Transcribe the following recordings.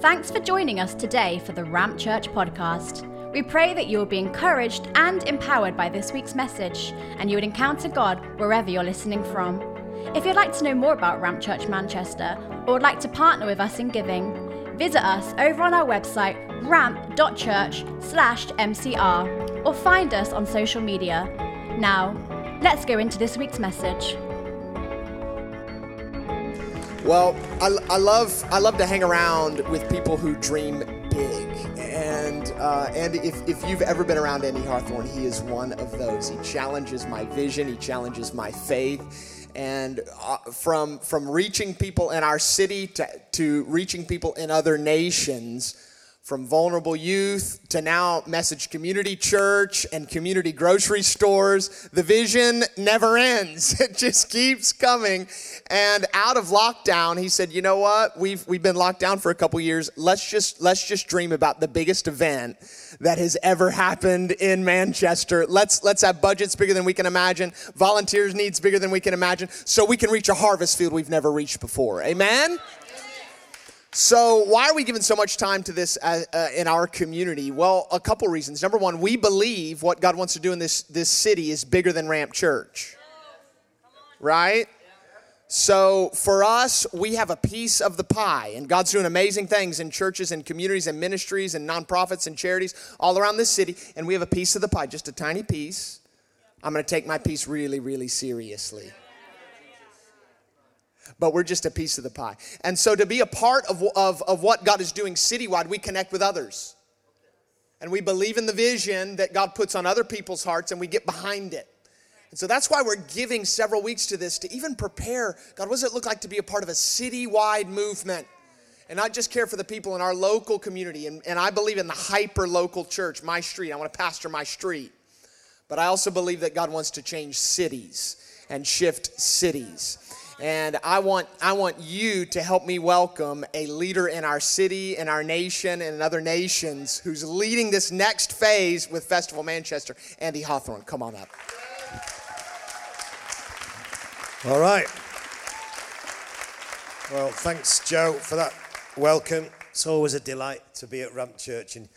Thanks for joining us today for the Ramp Church podcast. We pray that you will be encouraged and empowered by this week's message, and you would encounter God wherever you're listening from. If you'd like to know more about Ramp Church Manchester or would like to partner with us in giving, visit us over on our website ramp.church/mcr or find us on social media. Now, let's go into this week's message. Well, I, I love I love to hang around with people who dream big, and uh, and if, if you've ever been around Andy Hawthorne, he is one of those. He challenges my vision, he challenges my faith, and uh, from from reaching people in our city to to reaching people in other nations from vulnerable youth to now message community church and community grocery stores the vision never ends. It just keeps coming. And out of lockdown he said you know what? We've we've been locked down for a couple years. Let's just let's just dream about the biggest event that has ever happened in manchester. Let's let's have budgets bigger than we can imagine. Volunteers needs bigger than we can imagine so we can reach a harvest field we've never reached before. Amen so, why are we giving so much time to this uh, uh, in our community? Well, a couple reasons. Number one, we believe what God wants to do in this, this city is bigger than Ramp Church. Right? So, for us, we have a piece of the pie, and God's doing amazing things in churches and communities and ministries and nonprofits and charities all around this city, and we have a piece of the pie, just a tiny piece. I'm going to take my piece really, really seriously but we're just a piece of the pie. And so to be a part of, of, of what God is doing citywide, we connect with others. And we believe in the vision that God puts on other people's hearts and we get behind it. And so that's why we're giving several weeks to this to even prepare God, what does it look like to be a part of a citywide movement? And not just care for the people in our local community. And, and I believe in the hyper local church, my street. I want to pastor my street. But I also believe that God wants to change cities and shift cities. And I want, I want you to help me welcome a leader in our city, in our nation, and in other nations who's leading this next phase with Festival Manchester. Andy Hawthorne, come on up. All right. Well, thanks, Joe, for that welcome. It's always a delight to be at Ramp Church, and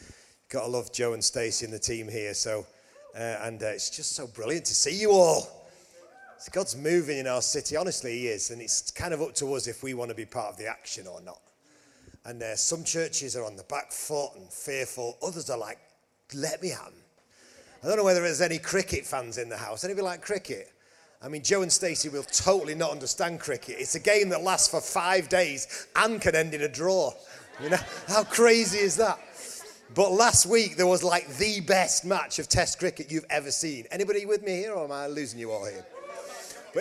got to love Joe and Stacey and the team here. So, uh, and uh, it's just so brilliant to see you all. God's moving in our city. Honestly, He is. And it's kind of up to us if we want to be part of the action or not. And uh, some churches are on the back foot and fearful. Others are like, let me have I don't know whether there's any cricket fans in the house. Anybody like cricket? I mean, Joe and Stacey will totally not understand cricket. It's a game that lasts for five days and can end in a draw. You know, how crazy is that? But last week there was like the best match of Test cricket you've ever seen. Anybody with me here, or am I losing you all here?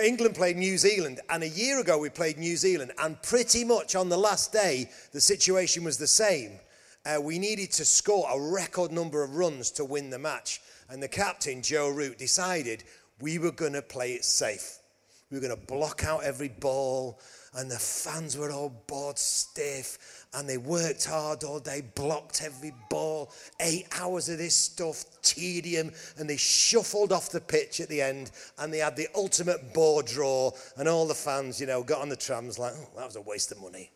England played New Zealand, and a year ago we played New Zealand, and pretty much on the last day, the situation was the same. Uh, we needed to score a record number of runs to win the match, and the captain, Joe Root, decided we were going to play it safe. We were going to block out every ball, and the fans were all bored stiff and they worked hard all day, blocked every ball, eight hours of this stuff, tedium, and they shuffled off the pitch at the end, and they had the ultimate bore draw, and all the fans, you know, got on the trams like, oh, that was a waste of money.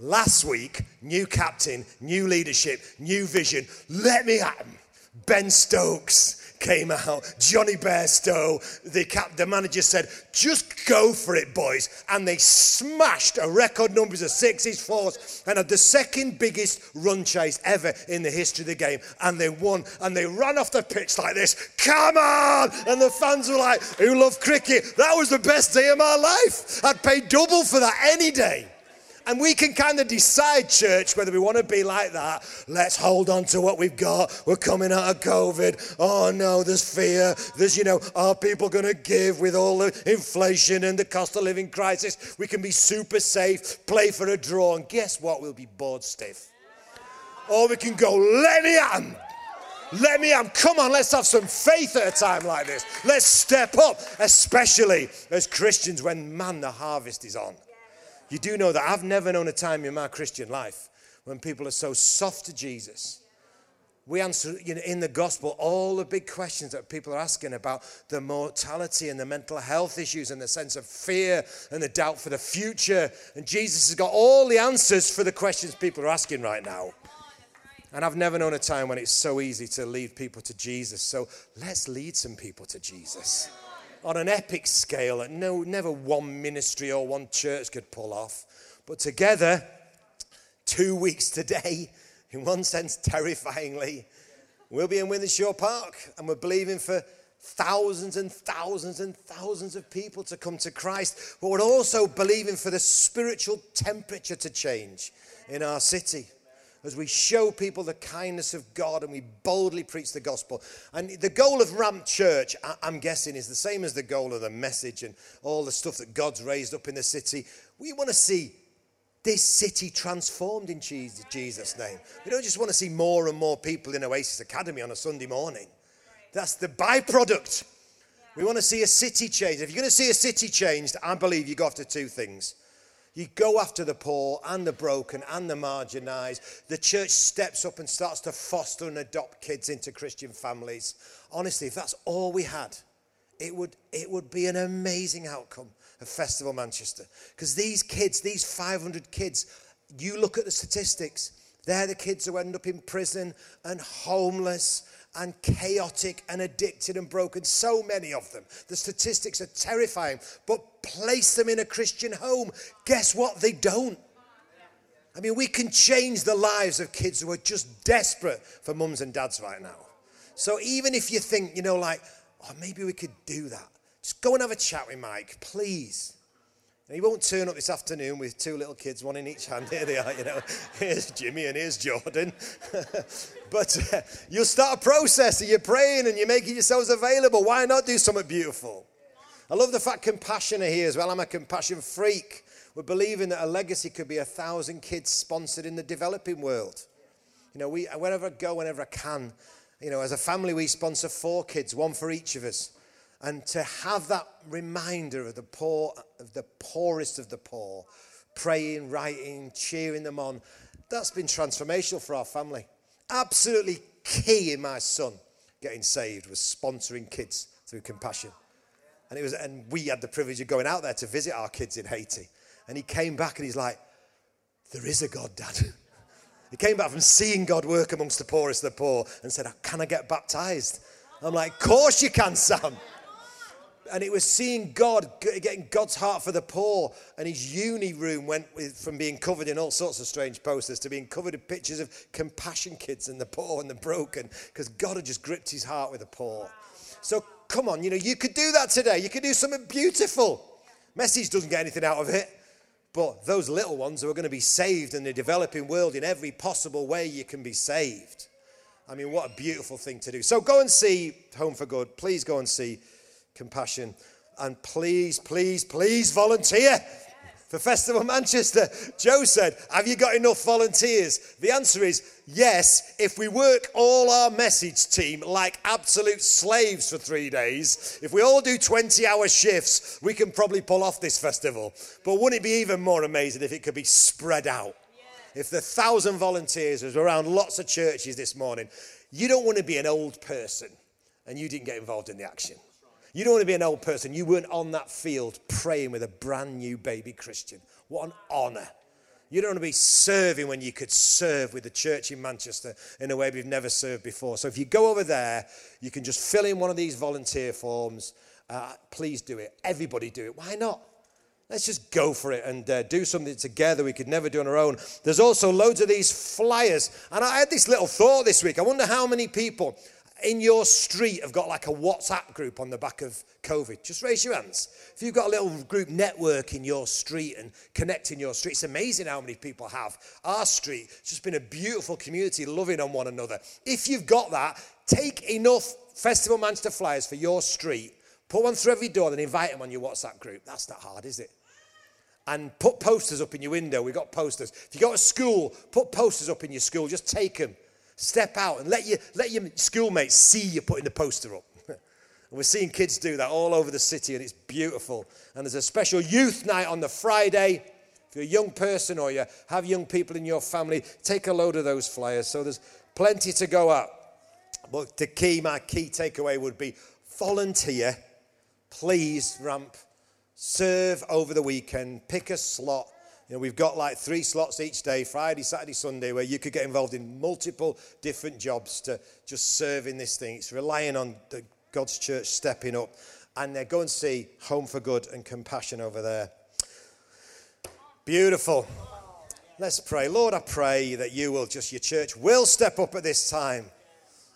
Last week, new captain, new leadership, new vision. Let me at him. Ben Stokes came out, Jonny Bairstow, the, cap, the manager said, just go for it, boys. And they smashed a record numbers of sixes, fours, and had the second biggest run chase ever in the history of the game. And they won, and they ran off the pitch like this, come on! And the fans were like, who love cricket? That was the best day of my life. I'd pay double for that any day. And we can kind of decide, church, whether we want to be like that. Let's hold on to what we've got. We're coming out of COVID. Oh no, there's fear. There's, you know, are people going to give with all the inflation and the cost of living crisis? We can be super safe, play for a draw, and guess what? We'll be bored stiff. Or we can go, let me on. Let me on. Come on, let's have some faith at a time like this. Let's step up, especially as Christians when, man, the harvest is on. You do know that I've never known a time in my Christian life when people are so soft to Jesus We answer you know, in the gospel all the big questions that people are asking about the mortality and the mental health issues and the sense of fear and the doubt for the future. And Jesus has got all the answers for the questions people are asking right now. And I've never known a time when it's so easy to lead people to Jesus. So let's lead some people to Jesus on an epic scale that no, never one ministry or one church could pull off. But together, two weeks today, in one sense, terrifyingly. We'll be in Wythenshawe Park and we're believing for thousands and thousands and thousands of people to come to Christ, but we're also believing for the spiritual temperature to change in our city as we show people the kindness of God and we boldly preach the gospel. And the goal of Ramp Church, I'm guessing, is the same as the goal of the message and all the stuff that God's raised up in the city. We want to see this city transformed in Jesus' name. We don't just want to see more and more people in Oasis Academy on a Sunday morning. That's the byproduct. We want to see a city change. If you're going to see a city changed, I believe you go after two things. You go after the poor and the broken and the marginalized. The church steps up and starts to foster and adopt kids into Christian families. Honestly, if that's all we had, it would, it would be an amazing outcome of Festival Manchester. Because these kids, these 500 kids, you look at the statistics, they're the kids who end up in prison and homeless and chaotic and addicted and broken. So many of them. The statistics are terrifying. But place them in a Christian home. Guess what? They don't. I mean, we can change the lives of kids who are just desperate for mums and dads right now. So even if you think, you know, like, oh, maybe we could do that. Just go and have a chat with Mike, please. And he won't turn up this afternoon with two little kids, one in each hand. Here they are, you know. Here's Jimmy and here's Jordan. but uh, you'll start a process and you're praying and you're making yourselves available. Why not do something beautiful? I love the fact compassion are here as well. I'm a compassion freak. We're believing that a legacy could be a thousand kids sponsored in the developing world. You know, we, wherever I go, whenever I can, you know, as a family, we sponsor four kids, one for each of us. And to have that reminder of the poor, of the poorest of the poor, praying, writing, cheering them on, that's been transformational for our family. Absolutely key in my son getting saved was sponsoring kids through compassion. And it was, and we had the privilege of going out there to visit our kids in Haiti. And he came back and he's like, There is a God, Dad. he came back from seeing God work amongst the poorest of the poor and said, Can I get baptized? I'm like, Of course you can, Sam and it was seeing God, getting God's heart for the poor. And his uni room went with, from being covered in all sorts of strange posters to being covered in pictures of compassion kids and the poor and the broken, because God had just gripped his heart with the poor. So come on, you know, you could do that today. You could do something beautiful. Message doesn't get anything out of it. But those little ones who are going to be saved in the developing world in every possible way you can be saved. I mean, what a beautiful thing to do. So go and see Home for Good. Please go and see compassion. And please, please, please volunteer for Festival Manchester. Joe said, Have you got enough volunteers? The answer is yes, if we work all our message team like absolute slaves for three days, if we all do 20 hour shifts, we can probably pull off this festival. But wouldn't it be even more amazing if it could be spread out? If the thousand volunteers was around lots of churches this morning, you don't want to be an old person and you didn't get involved in the action. You don't want to be an old person. You weren't on that field praying with a brand new baby Christian. What an honor. You don't want to be serving when you could serve with the church in Manchester in a way we've never served before. So if you go over there, you can just fill in one of these volunteer forms. Uh, please do it. Everybody do it. Why not? Let's just go for it and uh, do something together we could never do on our own. There's also loads of these flyers. And I had this little thought this week. I wonder how many people in your street have got like a WhatsApp group on the back of COVID? Just raise your hands. If you've got a little group network in your street and connecting your street, it's amazing how many people have. Our street, it's just been a beautiful community loving on one another. If you've got that, take enough Festival Manchester flyers for your street, put one through every door, then invite them on your WhatsApp group. That's not hard, is it? And put posters up in your window. We've got posters. If you go to school, put posters up in your school. Just take them Step out and let your, let your schoolmates see you putting the poster up. and we're seeing kids do that all over the city, and it's beautiful. And there's a special youth night on the Friday. If you're a young person or you have young people in your family, take a load of those flyers. So there's plenty to go up. But the key, my key takeaway would be volunteer, please, ramp, serve over the weekend, pick a slot. You know, we've got like three slots each day, Friday, Saturday, Sunday, where you could get involved in multiple different jobs to just serve in this thing. It's relying on the, God's church stepping up. And uh, go and see Home for Good and Compassion over there. Beautiful. Let's pray. Lord, I pray that you will just, your church will step up at this time.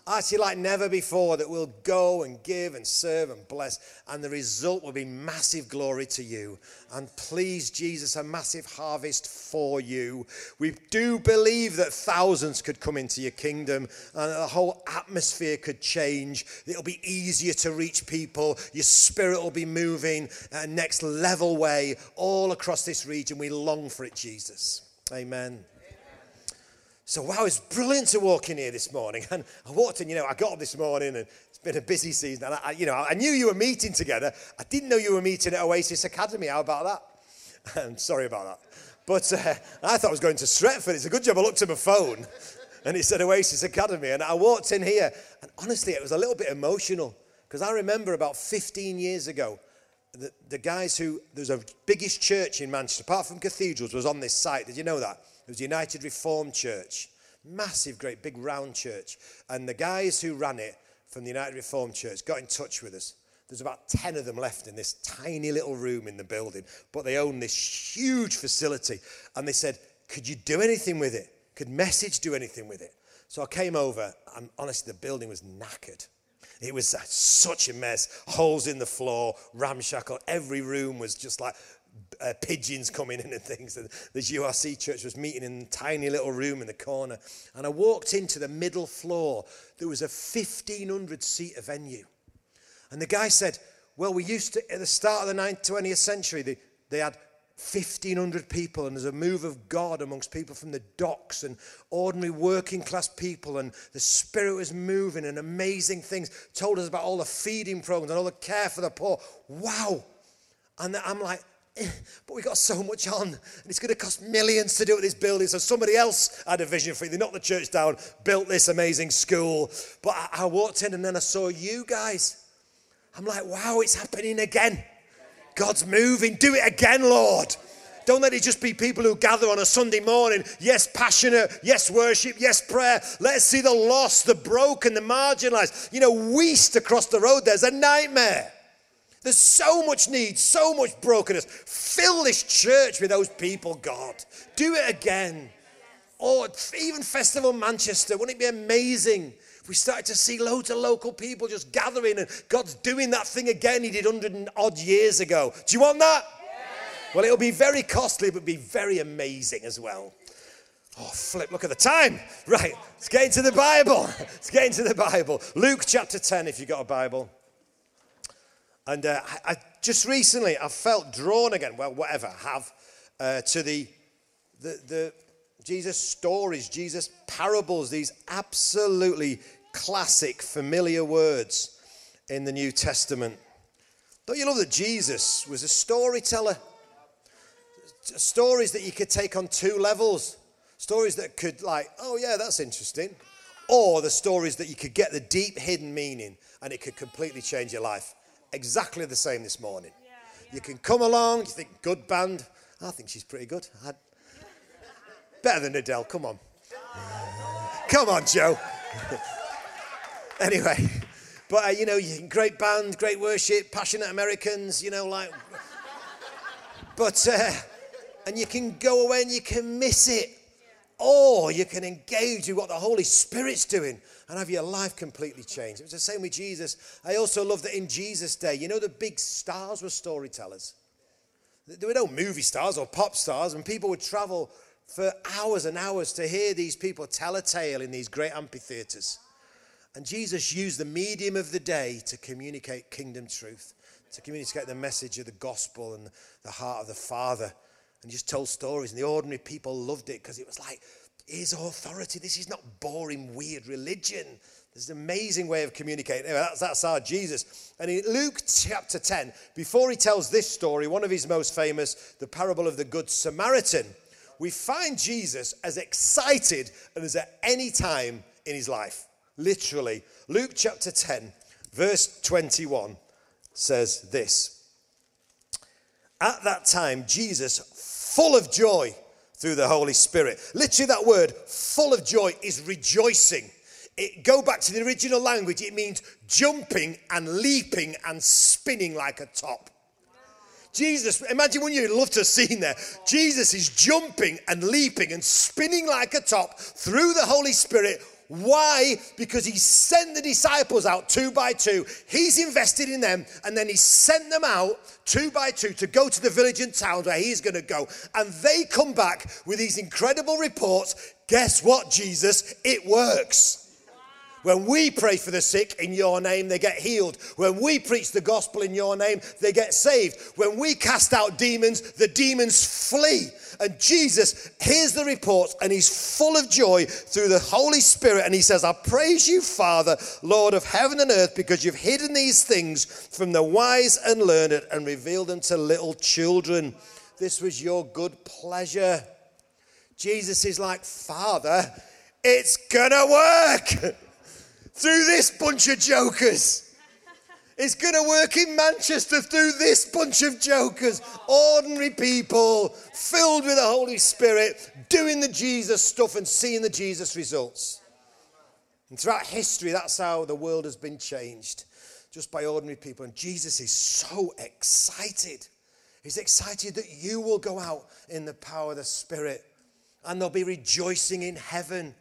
Actually, like never before, that we'll go and give and serve and bless, and the result will be massive glory to you. And please, Jesus, a massive harvest for you. We do believe that thousands could come into your kingdom and the whole atmosphere could change. It'll be easier to reach people. Your spirit will be moving a next level way all across this region. We long for it, Jesus. Amen. So, wow, it's brilliant to walk in here this morning. And I walked in, you know, I got up this morning and it's been a busy season. And, I, you know, I knew you were meeting together. I didn't know you were meeting at Oasis Academy. How about that? I'm sorry about that. But uh, I thought I was going to Stretford. It's a good job I looked at my phone and it said Oasis Academy. And I walked in here and honestly, it was a little bit emotional because I remember about 15 years ago, the, the guys who, there's a biggest church in Manchester, apart from cathedrals, was on this site. Did you know that? It was the United Reformed Church. Massive, great, big round church. And the guys who ran it from the United Reformed Church got in touch with us. There's about 10 of them left in this tiny little room in the building, but they own this huge facility. And they said, Could you do anything with it? Could message do anything with it? So I came over, and honestly, the building was knackered. It was uh, such a mess. Holes in the floor, ramshackle. Every room was just like uh, pigeons coming in and things. And the URC church was meeting in a tiny little room in the corner. And I walked into the middle floor. There was a 1,500 seater venue. And the guy said, Well, we used to, at the start of the 19th, 20th century, they, they had 1,500 people, and there's a move of God amongst people from the docks and ordinary working class people, and the Spirit was moving, and amazing things. Told us about all the feeding programs and all the care for the poor. Wow! And I'm like, but we've got so much on, and it's going to cost millions to do this building. So somebody else had a vision for it. They knocked the church down, built this amazing school. But I, I walked in, and then I saw you guys. I'm like, wow, it's happening again. God's moving. Do it again, Lord. Don't let it just be people who gather on a Sunday morning. Yes, passionate. Yes, worship. Yes, prayer. Let's see the lost, the broken, the marginalized. You know, Weaste across the road, there's a nightmare. There's so much need, so much brokenness. Fill this church with those people, God. Do it again. Or even Festival Manchester. Wouldn't it be amazing if we started to see loads of local people just gathering, and God's doing that thing again He did 100 and odd years ago. Do you want that? Well, it'll be very costly, but be very amazing as well. Oh, flip, look at the time. Right, let's get into the Bible. Let's get into the Bible. Luke chapter 10, if you've got a Bible. And uh, I, I, just recently, I felt drawn again, well, whatever, have, uh, to the, the, the Jesus stories, Jesus parables, these absolutely classic, familiar words in the New Testament. Don't you love that Jesus was a storyteller? Stories that you could take on two levels. Stories that could, like, oh, yeah, that's interesting. Or the stories that you could get the deep hidden meaning and it could completely change your life. Exactly the same this morning. You can come along, you think, good band. I think she's pretty good. I, better than Adele, come on. Come on, Joe. Anyway, but uh, you know, great band, great worship, passionate Americans, you know, like. But, uh, and you can go away and you can miss it. Or you can engage with what the Holy Spirit's doing and have your life completely changed. It was the same with Jesus. I also love that in Jesus' day, you know, the big stars were storytellers. There were no movie stars or pop stars, and people would travel for hours and hours to hear these people tell a tale in these great amphitheaters. And Jesus used the medium of the day to communicate kingdom truth, to communicate the message of the gospel and the heart of the Father. And just told stories. And the ordinary people loved it because it was like, here's authority. This is not boring, weird religion. There's an amazing way of communicating. Anyway, that's, that's our Jesus. And in Luke chapter 10, before he tells this story, one of his most famous, the parable of the Good Samaritan, we find Jesus as excited as at any time in his life. literally. Luke chapter 10, verse 21 says this At that time, Jesus, full of joy through the Holy Spirit, literally, that word, full of joy, is rejoicing. It, go back to the original language, it means jumping and leaping and spinning like a top. Jesus, imagine when you love to have seen there. Jesus is jumping and leaping and spinning like a top through the Holy Spirit. Why? Because he sent the disciples out two by two. He's invested in them and then he sent them out two by two to go to the village and town where he's going to go. And they come back with these incredible reports. Guess what, Jesus? It works. When we pray for the sick in your name, they get healed. When we preach the gospel in your name, they get saved. When we cast out demons, the demons flee. And Jesus hears the reports and he's full of joy through the Holy Spirit. And he says, I praise you, Father, Lord of heaven and earth, because you've hidden these things from the wise and learned and revealed them to little children. This was your good pleasure. Jesus is like, Father, it's gonna work. through this bunch of jokers. It's going to work in Manchester through this bunch of jokers, ordinary people filled with the Holy Spirit, doing the Jesus stuff and seeing the Jesus results. And throughout history, that's how the world has been changed, just by ordinary people. And Jesus is so excited. He's excited that you will go out in the power of the Spirit, and there'll be rejoicing in heaven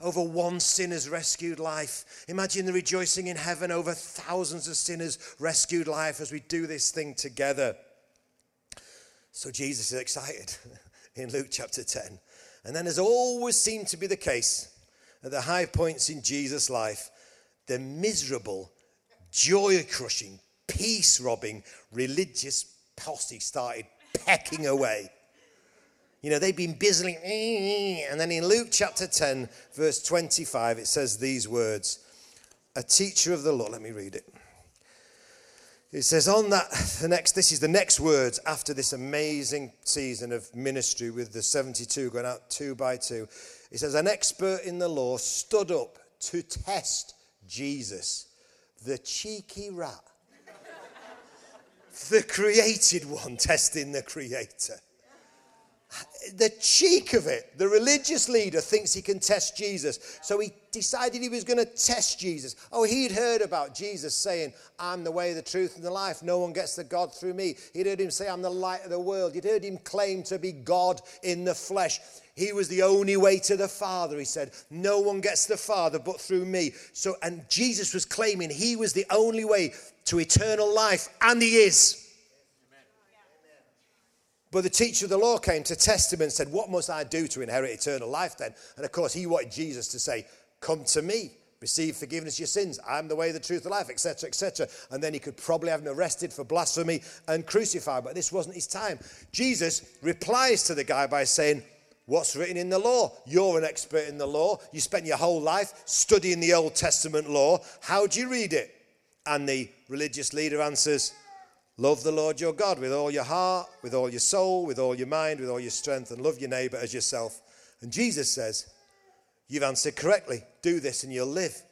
over one sinner's rescued life. Imagine the rejoicing in heaven over thousands of sinners' rescued life as we do this thing together. So Jesus is excited in Luke chapter 10. And then, as always seemed to be the case at the high points in Jesus' life, the miserable, joy crushing, peace robbing religious posse started pecking away. You know, they've been busily. Eh, and then in Luke chapter 10, verse 25, it says these words A teacher of the law. Let me read it. It says, on that, the next, this is the next words after this amazing season of ministry with the 72 going out two by two. It says, an expert in the law stood up to test Jesus, the cheeky rat, the created one testing the creator the cheek of it, the religious leader thinks he can test Jesus. So he decided he was going to test Jesus. Oh, he'd heard about Jesus saying, I'm the way, the truth, and the life. No one gets to God through me. He'd heard him say, I'm the light of the world. He'd heard him claim to be God in the flesh. He was the only way to the Father, he said. No one gets the Father but through me. So, and Jesus was claiming he was the only way to eternal life, and he is. But the teacher of the law came to test him and said, What must I do to inherit eternal life then? And of course, he wanted Jesus to say, Come to me, receive forgiveness of your sins. I'm the way, the truth, the life, etc., etc. And then he could probably have him arrested for blasphemy and crucified. But this wasn't his time. Jesus replies to the guy by saying, What's written in the law? You're an expert in the law. You spent your whole life studying the Old Testament law. How do you read it? And the religious leader answers, Love the Lord your God with all your heart, with all your soul, with all your mind, with all your strength, and love your neighbor as yourself. And Jesus says, You've answered correctly. Do this and you'll live.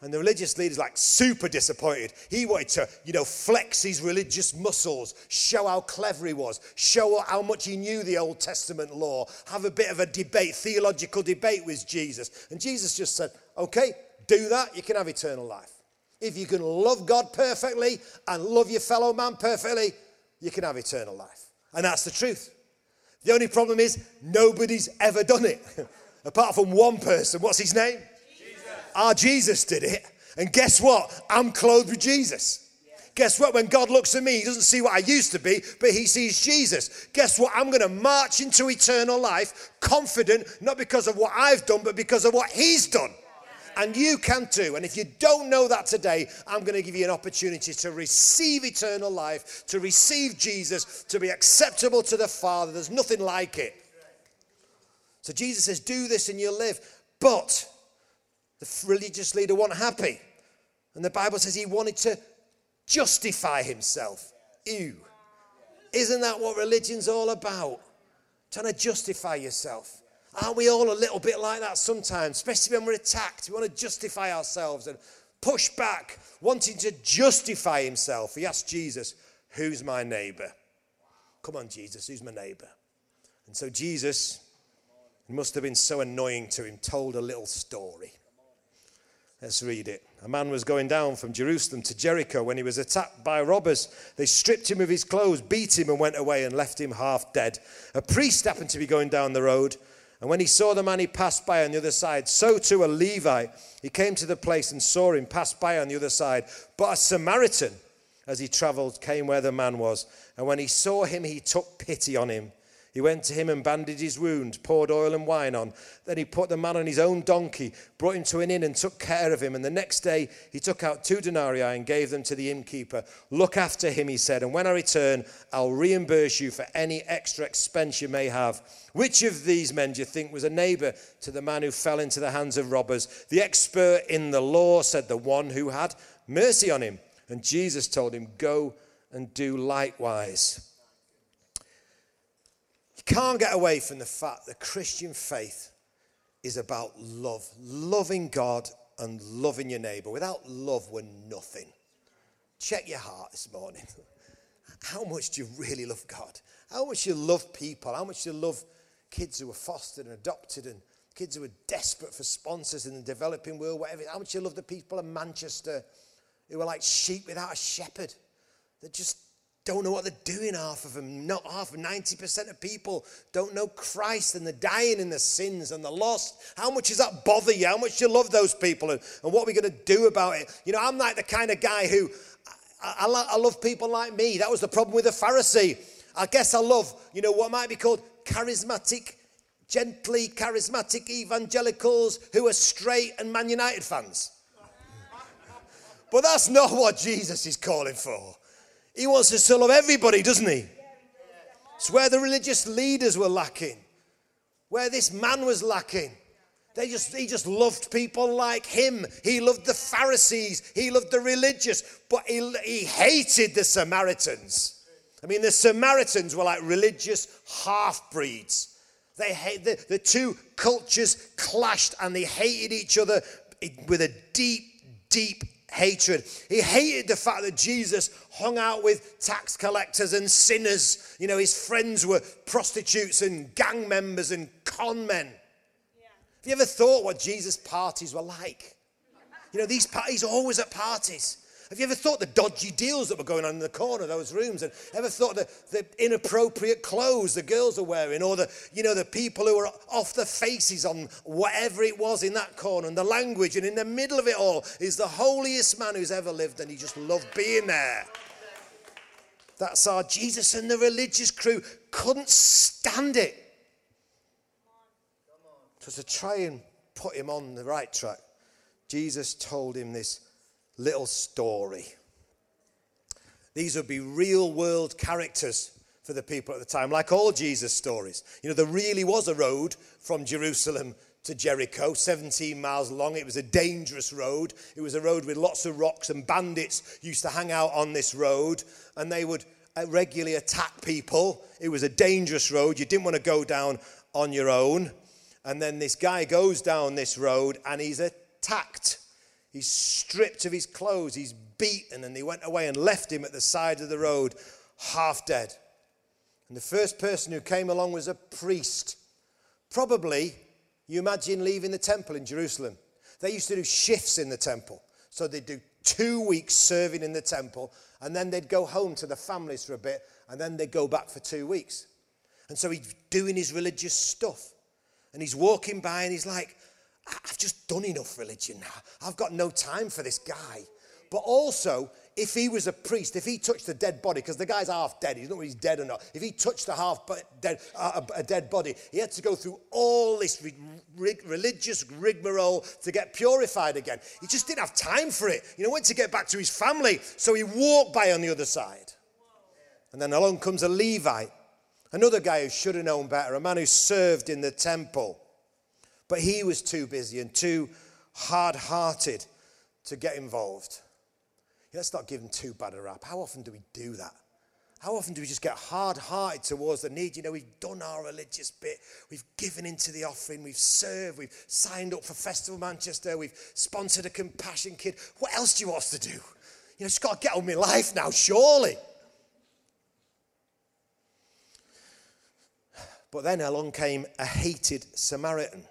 And the religious leader's like super disappointed. He wanted to, you know, flex his religious muscles, show how clever he was, show how much he knew the Old Testament law, have a bit of a debate, theological debate with Jesus. And Jesus just said, okay, do that, you can have eternal life. If you can love God perfectly and love your fellow man perfectly, you can have eternal life. And that's the truth. The only problem is nobody's ever done it. Apart from one person. What's his name? Jesus. Our Jesus did it. And guess what? I'm clothed with Jesus. Guess what? When God looks at me, He doesn't see what I used to be, but He sees Jesus. Guess what? I'm going to march into eternal life confident, not because of what I've done, but because of what He's done and you can too. And if you don't know that today, I'm going to give you an opportunity to receive eternal life, to receive Jesus, to be acceptable to the Father. There's nothing like it. So Jesus says, Do this and you'll live. But the religious leader wasn't happy. And the Bible says he wanted to justify himself. Ew. Isn't that what religion's all about? Trying to justify yourself. Aren't we all a little bit like that sometimes, especially when we're attacked? We want to justify ourselves and push back, wanting to justify himself. He asked Jesus, Who's my neighbor? Come on, Jesus, who's my neighbor? And so Jesus, it must have been so annoying to him, told a little story. Let's read it. A man was going down from Jerusalem to Jericho when he was attacked by robbers. They stripped him of his clothes, beat him, and went away and left him half dead. A priest happened to be going down the road, and when he saw the man, he passed by on the other side. So too a Levite. He came to the place and saw him pass by on the other side. But a Samaritan, as he traveled, came where the man was. And when he saw him, he took pity on him. He went to him and bandaged his wound, poured oil and wine on. Then he put the man on his own donkey, brought him to an inn, and took care of him. And the next day he took out two denarii and gave them to the innkeeper. Look after him, he said, and when I return, I'll reimburse you for any extra expense you may have. Which of these men do you think was a neighbor to the man who fell into the hands of robbers? The expert in the law said, The one who had mercy on him. And Jesus told him, Go and do likewise can't get away from the fact that Christian faith is about love, loving God and loving your neighbor. Without love, we're nothing. Check your heart this morning. How much do you really love God? How much do you love people? How much do you love kids who are fostered and adopted and kids who are desperate for sponsors in the developing world, whatever. How much do you love the people in Manchester who are like sheep without a shepherd. They're just don't know what they're doing, half of them. Not half, 90% of people don't know Christ and they're dying in the sins and the lost. How much does that bother you? How much do you love those people and, and what are we going to do about it? You know, I'm like the kind of guy who, I, I, I love people like me. That was the problem with the Pharisee. I guess I love, you know, what might be called charismatic, gently charismatic evangelicals who are straight and Man United fans. But that's not what Jesus is calling for. He wants to love everybody, doesn't he? It's where the religious leaders were lacking, where this man was lacking. They just, he just loved people like him. He loved the Pharisees. He loved the religious, but he, he hated the Samaritans. I mean, the Samaritans were like religious half breeds. They hate, the, the two cultures clashed and they hated each other with a deep, deep hatred. He hated the fact that Jesus hung out with tax collectors and sinners. You know, his friends were prostitutes and gang members and con men. Have you ever thought what Jesus' parties were like? You know, these parties are always at parties. Have you ever thought the dodgy deals that were going on in the corner of those rooms? And ever thought the, the inappropriate clothes the girls are wearing? Or the, you know, the people who are off their faces on whatever it was in that corner and the language. And in the middle of it all is the holiest man who's ever lived and he just loved being there. That's our Jesus and the religious crew couldn't stand it. So to try and put him on the right track, Jesus told him this little story. These would be real world characters for the people at the time, like all Jesus' stories. You know, there really was a road from Jerusalem to Jericho, 17 miles long. It was a dangerous road. It was a road with lots of rocks, and bandits used to hang out on this road, and they would uh, regularly attack people. It was a dangerous road. You didn't want to go down on your own. And then this guy goes down this road and he's attacked. He's stripped of his clothes, he's beaten, and they went away and left him at the side of the road, half dead. And the first person who came along was a priest. Probably, you imagine leaving the temple in Jerusalem. They used to do shifts in the temple. So they'd do two weeks serving in the temple, and then they'd go home to the families for a bit, and then they'd go back for two weeks. And so he's doing his religious stuff. And he's walking by and he's like, I've just done enough religion now. I've got no time for this guy. But also, if he was a priest, if he touched a dead body, because the guy's half dead, he's not he's dead or not. If he touched a half dead, uh, a dead body, he had to go through all this religious rigmarole to get purified again. He just didn't have time for it. You know, went to get back to his family, so he walked by on the other side. And then along comes a Levite, another guy who should have known better, a man who served in the temple. But he was too busy and too hard hearted to get involved. Let's not give him too bad a rap. How often do we do that? How often do we just get hard hearted towards the need? You know, we've done our religious bit, we've given into the offering, we've served, we've signed up for Festival Manchester, we've sponsored a compassion kid. What else do you want us to do? You know, just got to get on with life now, surely. But then along came a hated Samaritan.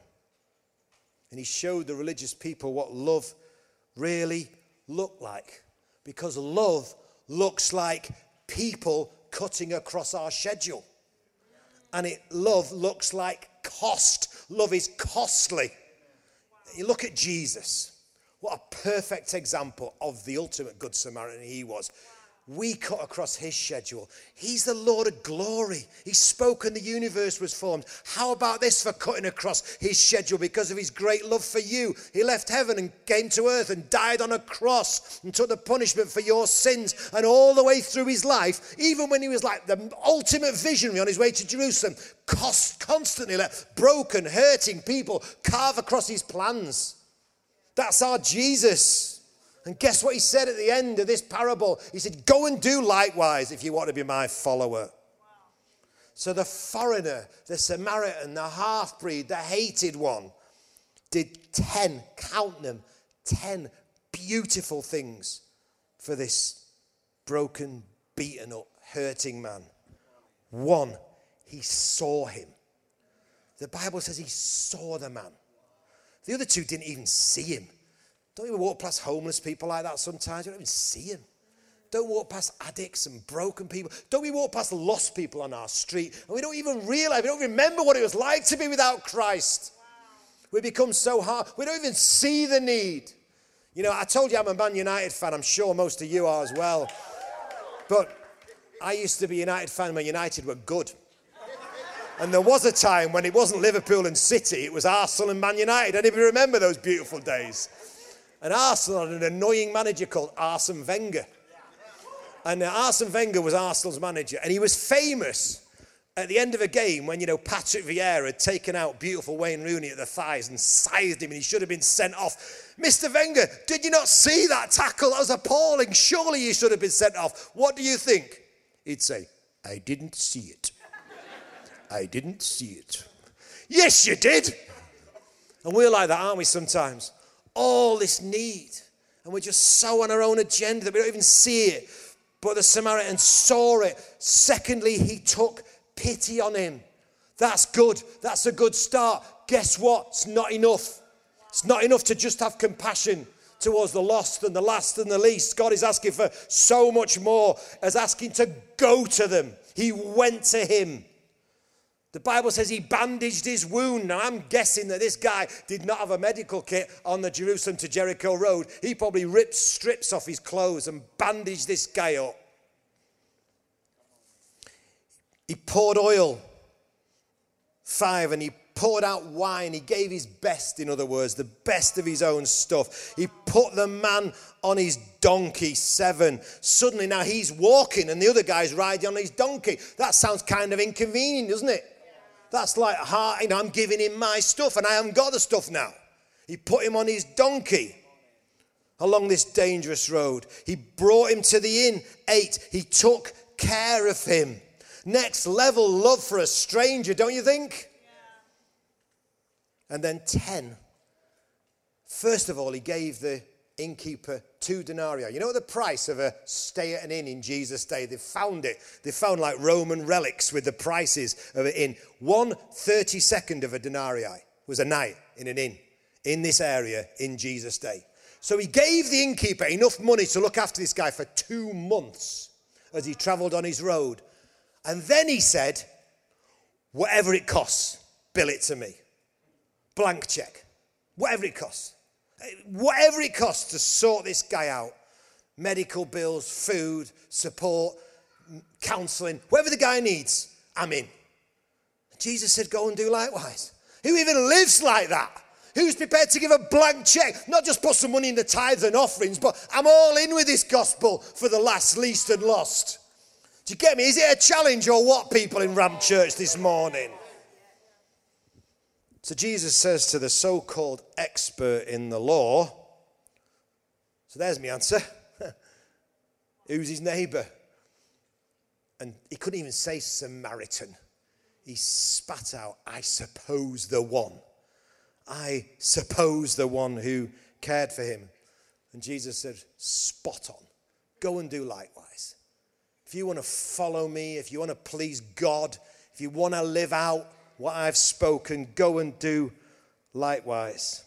And he showed the religious people what love really looked like. Because love looks like people cutting across our schedule. And it love looks like cost. Love is costly. You look at Jesus. What a perfect example of the ultimate Good Samaritan he was we cut across his schedule. He's the Lord of glory. He spoke and the universe was formed. How about this for cutting across his schedule because of his great love for you? He left heaven and came to earth and died on a cross and took the punishment for your sins. And all the way through his life, even when he was like the ultimate visionary on his way to Jerusalem, cost, constantly let broken, hurting people carve across his plans. That's our Jesus. And guess what he said at the end of this parable? He said, Go and do likewise if you want to be my follower. So the foreigner, the Samaritan, the half breed, the hated one, did 10, count them, 10 beautiful things for this broken, beaten up, hurting man. One, he saw him. The Bible says he saw the man. The other two didn't even see him. Don't even walk past homeless people like that sometimes. You don't even see them. Don't walk past addicts and broken people. Don't we walk past lost people on our street and we don't even realize, we don't remember what it was like to be without Christ. We become so hard. We don't even see the need. You know, I told you I'm a Man United fan. I'm sure most of you are as well. But I used to be a United fan when United were good. And there was a time when it wasn't Liverpool and City, it was Arsenal and Man United. Anybody remember those beautiful days? And Arsenal had an annoying manager called Arsene Wenger. And uh, Arsene Wenger was Arsenal's manager, and he was famous at the end of a game when, you know, Patrick Vieira had taken out beautiful Wayne Rooney at the thighs and sized him and he should have been sent off. Mr. Wenger, did you not see that tackle? That was appalling. Surely you should have been sent off. What do you think? He'd say, I didn't see it. I didn't see it. Yes, you did. And we're like that, aren't we, sometimes? All this need. And we're just so on our own agenda that we don't even see it. But the Samaritan saw it. Secondly, he took pity on him. That's good. That's a good start. Guess what? It's not enough. It's not enough to just have compassion towards the lost and the last and the least. God is asking for so much more as asking to go to them. He went to him. The Bible says he bandaged his wound. Now, I'm guessing that this guy did not have a medical kit on the Jerusalem to Jericho road. He probably ripped strips off his clothes and bandaged this guy up. He poured oil, five, and he poured out wine. He gave his best, in other words, the best of his own stuff. He put the man on his donkey, seven. Suddenly now he's walking and the other guy's riding on his donkey. That sounds kind of inconvenient, doesn't it? That's like, you know, I'm giving him my stuff and I haven't got the stuff now. He put him on his donkey along this dangerous road. He brought him to the inn, ate. He took care of him. Next level love for a stranger, don't you think? Yeah. And then 10. First of all, he gave the innkeeper two denarii. You know the price of a stay at an inn in Jesus' day? They found it. They found like Roman relics with the prices of an inn. One thirty second of a denarii was a night in an inn in this area in Jesus' day. So he gave the innkeeper enough money to look after this guy for two months as he traveled on his road. And then he said, Whatever it costs, bill it to me. Blank check. Whatever it costs. Whatever it costs to sort this guy out medical bills, food, support, counseling, whatever the guy needs, I'm in. Jesus said, Go and do likewise. Who even lives like that? Who's prepared to give a blank check? Not just put some money in the tithes and offerings, but I'm all in with this gospel for the last, least, and lost. Do you get me? Is it a challenge or what, people in Ramp Church this morning? So Jesus says to the so called expert in the law, so there's my answer. Who's his neighbor? and he couldn't even say Samaritan. He spat out, I suppose the one. I suppose the one who cared for him. And Jesus said, Spot on. Go and do likewise. If you want to follow me, if you want to please God, if you want to live out what I've spoken, go and do likewise.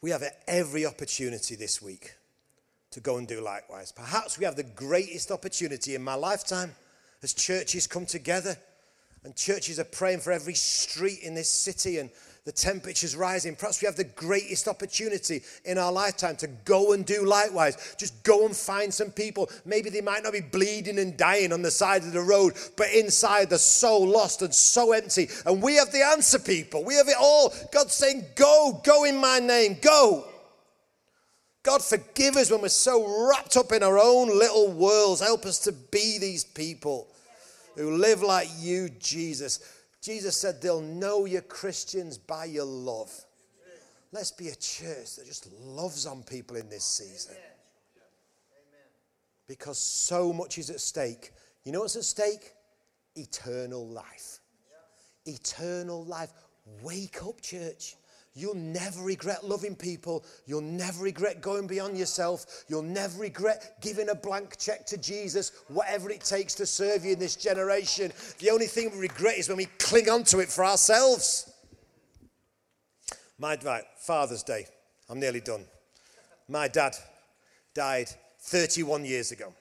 We have every opportunity this week to go and do likewise. Perhaps we have the greatest opportunity in my lifetime as churches come together and churches are praying for every street in this city and the temperature's rising. Perhaps we have the greatest opportunity in our lifetime to go and do likewise. Just go and find some people. Maybe they might not be bleeding and dying on the side of the road, but inside they're so lost and so empty. And we have the answer, people. We have it all. God's saying, Go, go in my name, go. God, forgive us when we're so wrapped up in our own little worlds. Help us to be these people who live like you, Jesus. Jesus said they'll know you're Christians by your love. Let's be a church that just loves on people in this season. Because so much is at stake. You know what's at stake? Eternal life. Eternal life. Wake up, church. You'll never regret loving people. You'll never regret going beyond yourself. You'll never regret giving a blank check to Jesus, whatever it takes to serve you in this generation. The only thing we regret is when we cling on to it for ourselves. My right, Father's Day. I'm nearly done. My dad died 31 years ago.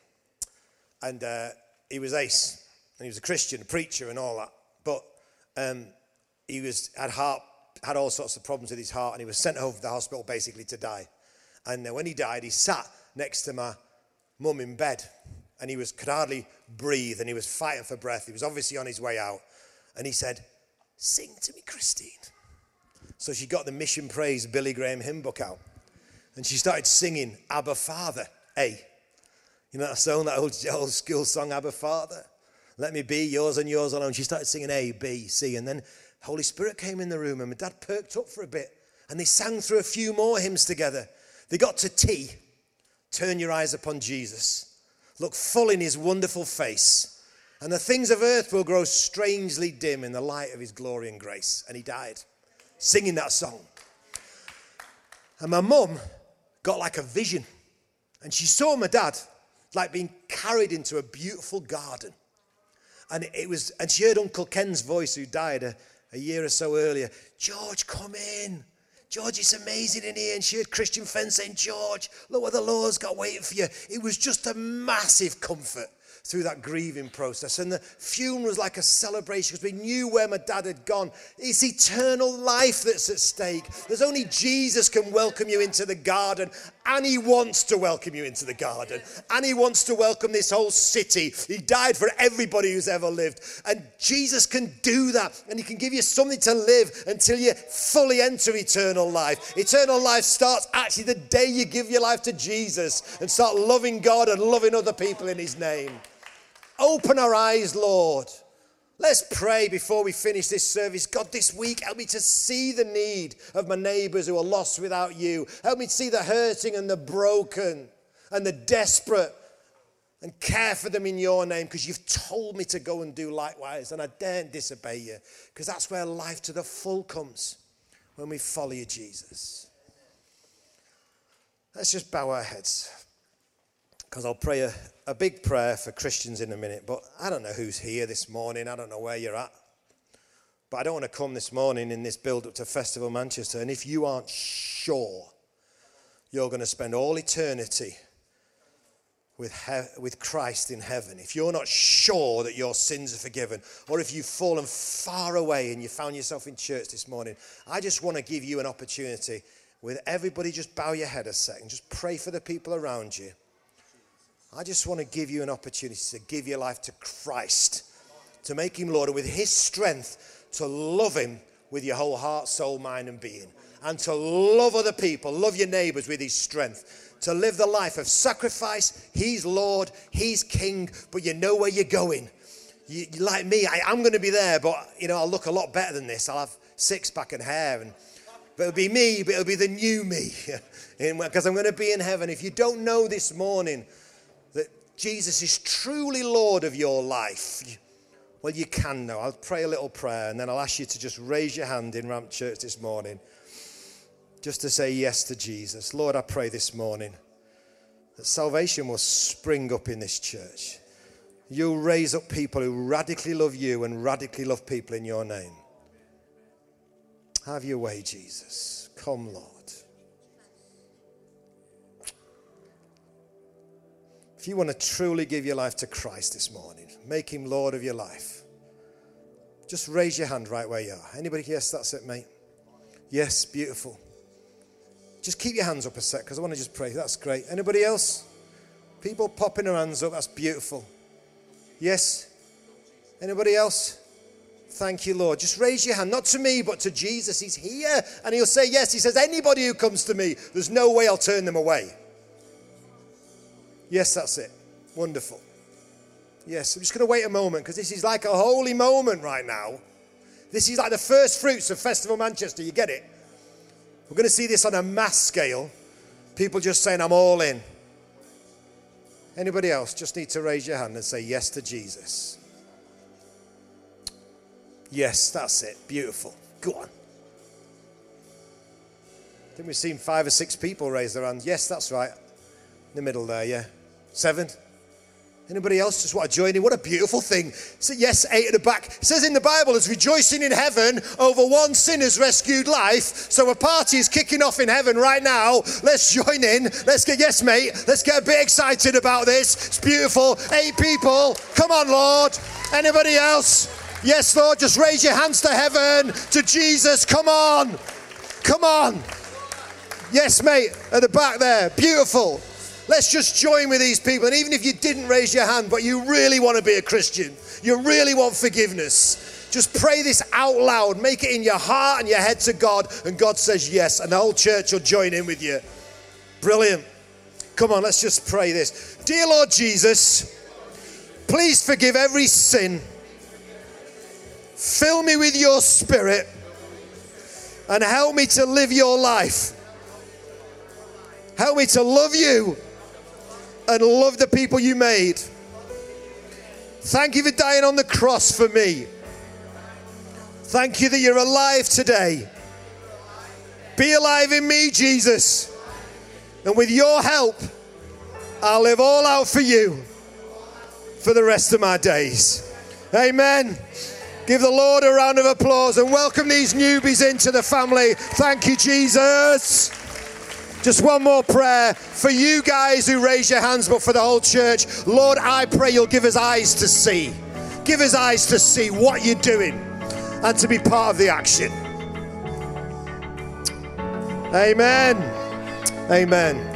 And uh, he was ace. And he was a Christian, a preacher, and all that. But um, he was had heart had all sorts of problems with his heart and he was sent home from the hospital basically to die. And when he died, he sat next to my mum in bed and he was, could hardly breathe and he was fighting for breath. He was obviously on his way out. And he said, Sing to me, Christine. So she got the Mission Praise Billy Graham hymn book out and she started singing Abba Father, A. You know that song, that old, old school song, Abba Father? Let me be yours and yours alone. She started singing A, B, C. And then Holy Spirit came in the room and my dad perked up for a bit and they sang through a few more hymns together. They got to T. Turn your eyes upon Jesus. Look full in his wonderful face. And the things of earth will grow strangely dim in the light of his glory and grace. And he died singing that song. And my mum got like a vision. And she saw my dad like being carried into a beautiful garden. And it was, and she heard Uncle Ken's voice, who died a year or so earlier, George, come in. George, it's amazing in here. And she heard Christian friend saying, George, look what the Lord's got waiting for you. It was just a massive comfort through that grieving process. And the funeral was like a celebration because we knew where my dad had gone. It's eternal life that's at stake. There's only Jesus can welcome you into the garden, and he wants to welcome you into the garden, and he wants to welcome this whole city. He died for everybody who's ever lived, and Jesus can do that, and he can give you something to live until you fully enter eternal life. Eternal life starts actually the day you give your life to Jesus and start loving God and loving other people in his name. Open our eyes, Lord. Let's pray before we finish this service. God, this week, help me to see the need of my neighbors who are lost without you. Help me to see the hurting and the broken and the desperate and care for them in your name because you've told me to go and do likewise and I daren't disobey you because that's where life to the full comes when we follow you, Jesus. Let's just bow our heads because I'll pray a, a big prayer for Christians in a minute. But I don't know who's here this morning. I don't know where you're at. But I don't want to come this morning in this build up to Festival Manchester. And if you aren't sure you're going to spend all eternity with, he- with Christ in heaven, if you're not sure that your sins are forgiven, or if you've fallen far away and you found yourself in church this morning, I just want to give you an opportunity with everybody just bow your head a second, just pray for the people around you. I just want to give you an opportunity to give your life to Christ, to make Him Lord, and with His strength, to love Him with your whole heart, soul, mind, and being, and to love other people, love your neighbors with His strength, to live the life of sacrifice. He's Lord, He's King, but you know where you're going. You, like me, I, am going to be there, but you know I'll look a lot better than this. I'll have six pack and hair, and but it'll be me, but it'll be the new me, because I'm going to be in heaven. If you don't know this morning Jesus is truly Lord of your life, well, you can now. I'll pray a little prayer and then I'll ask you to just raise your hand in Ramp Church this morning just to say yes to Jesus. Lord, I pray this morning that salvation will spring up in this church. You'll raise up people who radically love you and radically love people in your name. Have your way, Jesus. Come, Lord. If you want to truly give your life to Christ this morning, make him Lord of your life. Just raise your hand right where you are. Anybody? Yes, that's it, mate. Yes, beautiful. Just keep your hands up a sec because I want to just pray. That's great. Anybody else? People popping their hands up. That's beautiful. Yes? Anybody else? Thank you, Lord. Just raise your hand, not to me, but to Jesus. He's here and he'll say yes. He says, Anybody who comes to me, there's no way I'll turn them away. Yes, that's it. Wonderful. Yes, I'm just going to wait a moment because this is like a holy moment right now. This is like the first fruits of Festival Manchester. You get it? We're going to see this on a mass scale. People just saying, I'm all in. Anybody else just need to raise your hand and say yes to Jesus? Yes, that's it. Beautiful. Go on. I think we've seen five or six people raise their hand. Yes, that's right. The middle there, yeah. Seven. Anybody else just want to join in? What a beautiful thing. So yes, eight at the back. It says in the Bible, as rejoicing in heaven over one sinner's rescued life. So a party is kicking off in heaven right now. Let's join in. Let's get, yes, mate. Let's get a bit excited about this. It's beautiful. Eight people. Come on, Lord. Anybody else? Yes, Lord. Just raise your hands to heaven, to Jesus. Come on. Come on. Yes, mate. At the back there. Beautiful. Let's just join with these people. And even if you didn't raise your hand, but you really want to be a Christian, you really want forgiveness, just pray this out loud. Make it in your heart and your head to God. And God says yes. And the whole church will join in with you. Brilliant. Come on, let's just pray this. Dear Lord Jesus, please forgive every sin. Fill me with your spirit and help me to live your life. Help me to love you and love the people you made. Thank you for dying on the cross for me. Thank you that you're alive today. Be alive in me, Jesus. And with your help, I'll live all out for you for the rest of my days. Amen. Give the Lord a round of applause and welcome these newbies into the family. Thank you, Jesus. Just one more prayer for you guys who raise your hands, but for the whole church. Lord, I pray you'll give us eyes to see. Give us eyes to see what you're doing and to be part of the action. Amen. Amen.